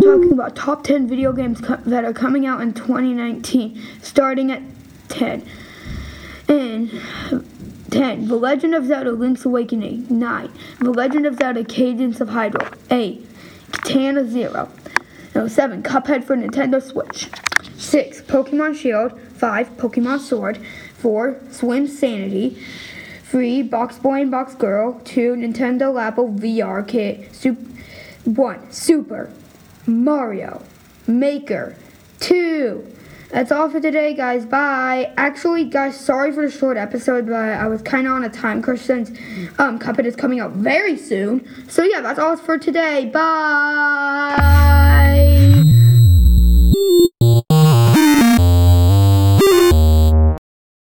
talking about top 10 video games that are coming out in 2019, starting at 10. And 10. The Legend of Zelda Link's Awakening. 9. The Legend of Zelda Cadence of Hyrule. 8. Katana Zero. No, 7. Cuphead for Nintendo Switch. 6. Pokemon Shield. 5. Pokemon Sword. 4. Swimsanity. 3. Box Boy and Box Girl. 2. Nintendo Labo VR Kit. Sup- 1. Super. Mario. Maker. 2. That's all for today, guys. Bye. Actually, guys, sorry for the short episode, but I was kind of on a time crunch since um, Cuphead is coming out very soon. So, yeah, that's all for today. Bye.